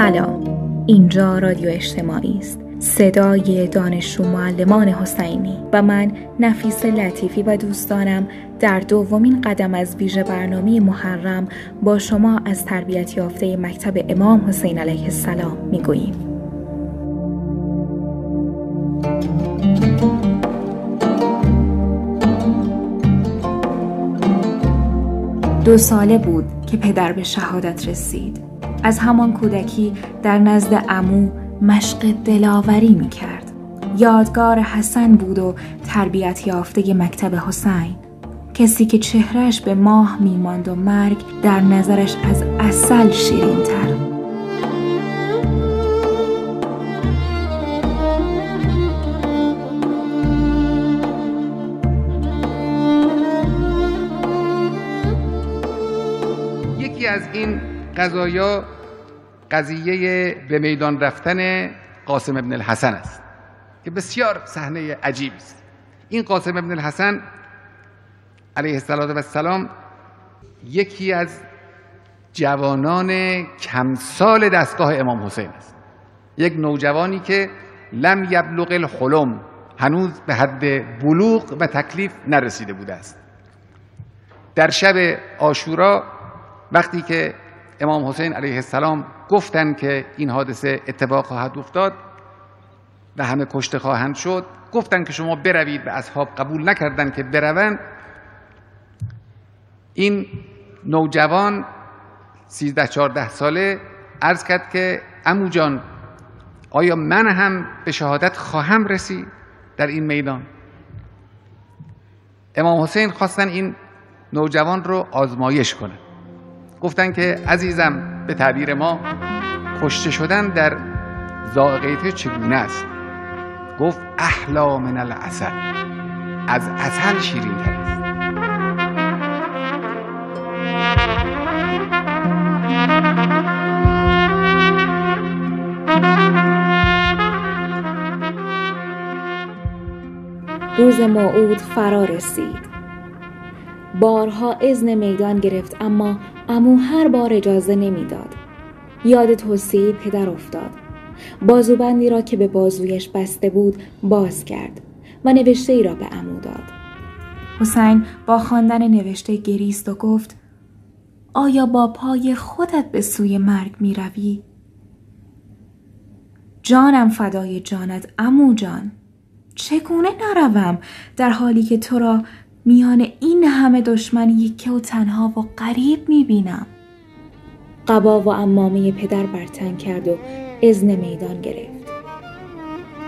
سلام. اینجا رادیو اجتماعی است. صدای دانشجو معلمان حسینی و من نفیس لطیفی و دوستانم در دومین قدم از ویژه برنامه محرم با شما از تربیت یافته مکتب امام حسین علیه السلام می‌گوییم. دو ساله بود که پدر به شهادت رسید. از همان کودکی در نزد امو مشق دلاوری می کرد. یادگار حسن بود و تربیت یافته مکتب حسین کسی که چهرش به ماه میماند و مرگ در نظرش از اصل شیرین تر. یکی از این قضایا قضیه به میدان رفتن قاسم ابن الحسن است که بسیار صحنه عجیبی است. این قاسم ابن الحسن علیه السلام یکی از جوانان کمسال دستگاه امام حسین است. یک نوجوانی که لم یبلغ الحلم هنوز به حد بلوغ و تکلیف نرسیده بوده است. در شب آشورا وقتی که امام حسین علیه السلام گفتند که این حادثه اتفاق خواهد افتاد و همه کشته خواهند شد. گفتند که شما بروید و اصحاب قبول نکردند که بروند. این نوجوان سیزده چهارده ساله عرض کرد که امو جان آیا من هم به شهادت خواهم رسید در این میدان؟ امام حسین خواستن این نوجوان رو آزمایش کنند گفتن که عزیزم به تعبیر ما کشته شدن در زائقه چگونه است؟ گفت احلا من العسل. از اصل شیرین تر است. روز موعود فرا رسید. بارها اذن میدان گرفت اما امو هر بار اجازه نمی‌داد. یاد توصیه پدر افتاد. بازوبندی را که به بازویش بسته بود باز کرد و نوشته ای را به امو داد. حسین با خواندن نوشته گریست و گفت آیا با پای خودت به سوی مرگ می روی؟ جانم فدای جانت امو جان چگونه نروم در حالی که تو را میان این همه دشمن یکه و تنها و غریب می‌بینم. قبا و امامه پدر برتن کرد و ازن میدان گرفت.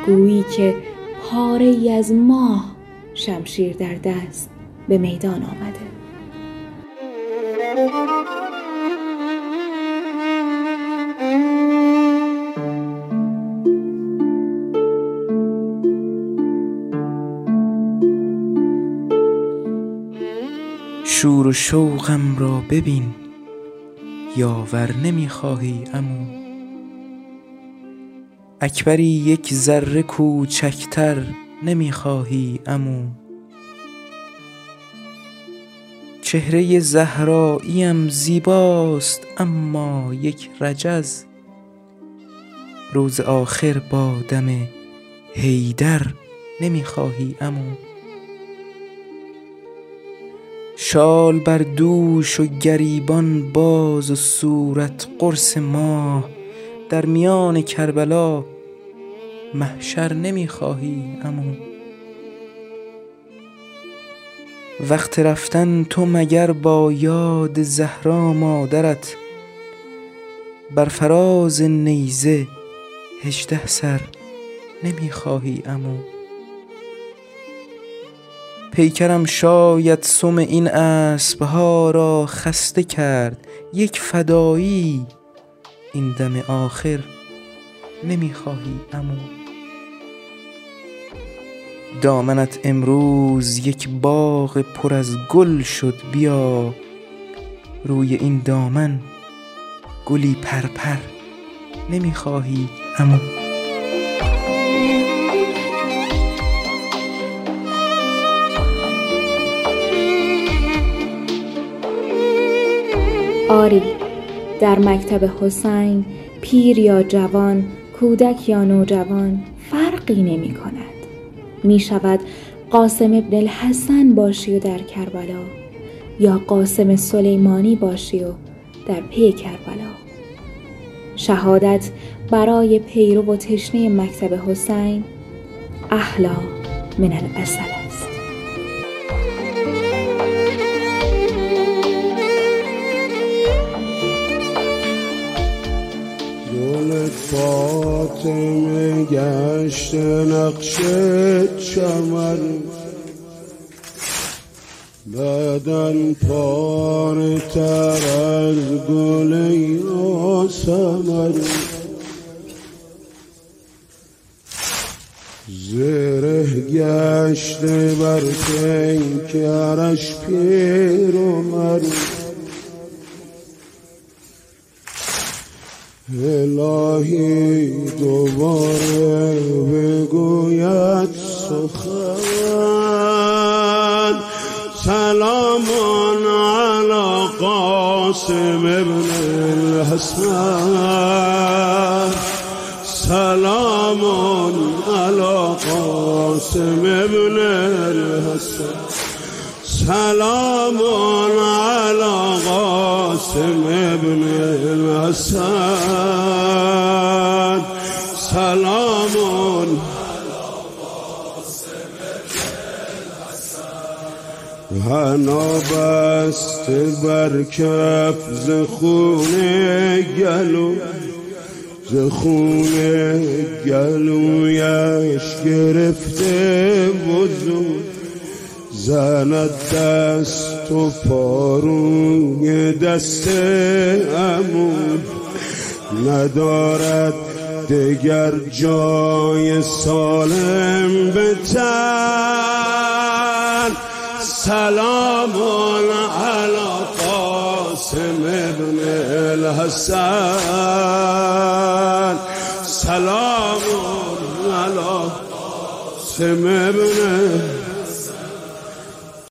گویی که پاره ای از ماه شمشیر در دست به میدان آمده. شور و شوقم را ببین یاور نمی‌خواهی امو اکبری یک ذره کوچکتر نمی‌خواهی امو چهره زهراییم زیباست اما یک رجز. روز آخر با دم حیدر نمی‌خواهی امو شال بر دوش و گریبان باز و صورت قرص ماه در میان کربلا محشر نمی‌خواهی امو وقت رفتن تو مگر با یاد زهرا مادرت؟ بر فراز نیزه هجده سر نمی‌خواهی امو پیکرم شاید سم این اسبها را خسته کرد. یک فدایی این دم آخر نمی‌خواهی امو دامنت امروز یک باغ پر از گل شد. بیا روی این دامن گلی پرپر نمی‌خواهی امو آری در مکتب حسین پیر یا جوان کودک یا نوجوان فرقی نمی کند. می شود قاسم ابن الحسن باشی و در کربلا یا قاسم سلیمانی باشی و در پی کربلا. شهادت برای پیرو و تشنه مکتب حسین احلا من الاصل گل فاطمه گشت نقش چمن. بدن پاره تر از گل یاسمن زره گشته بر کنکرش پیر و من الهی دوباره بگوید سخن. سلام علی قاسم ابن الحسن. سلام علی قاسم ابن الحسن. سلام علی قاسم ابن الحسن سلام هنا بست بر کف ز خونه گلو ز خونه گلویش گرفته بزرگ زند دست و پاروی دست امون ندارد دگر جای سالم به تن سلام علی قاسم ابن الحسن. سلام علی قاسم ابن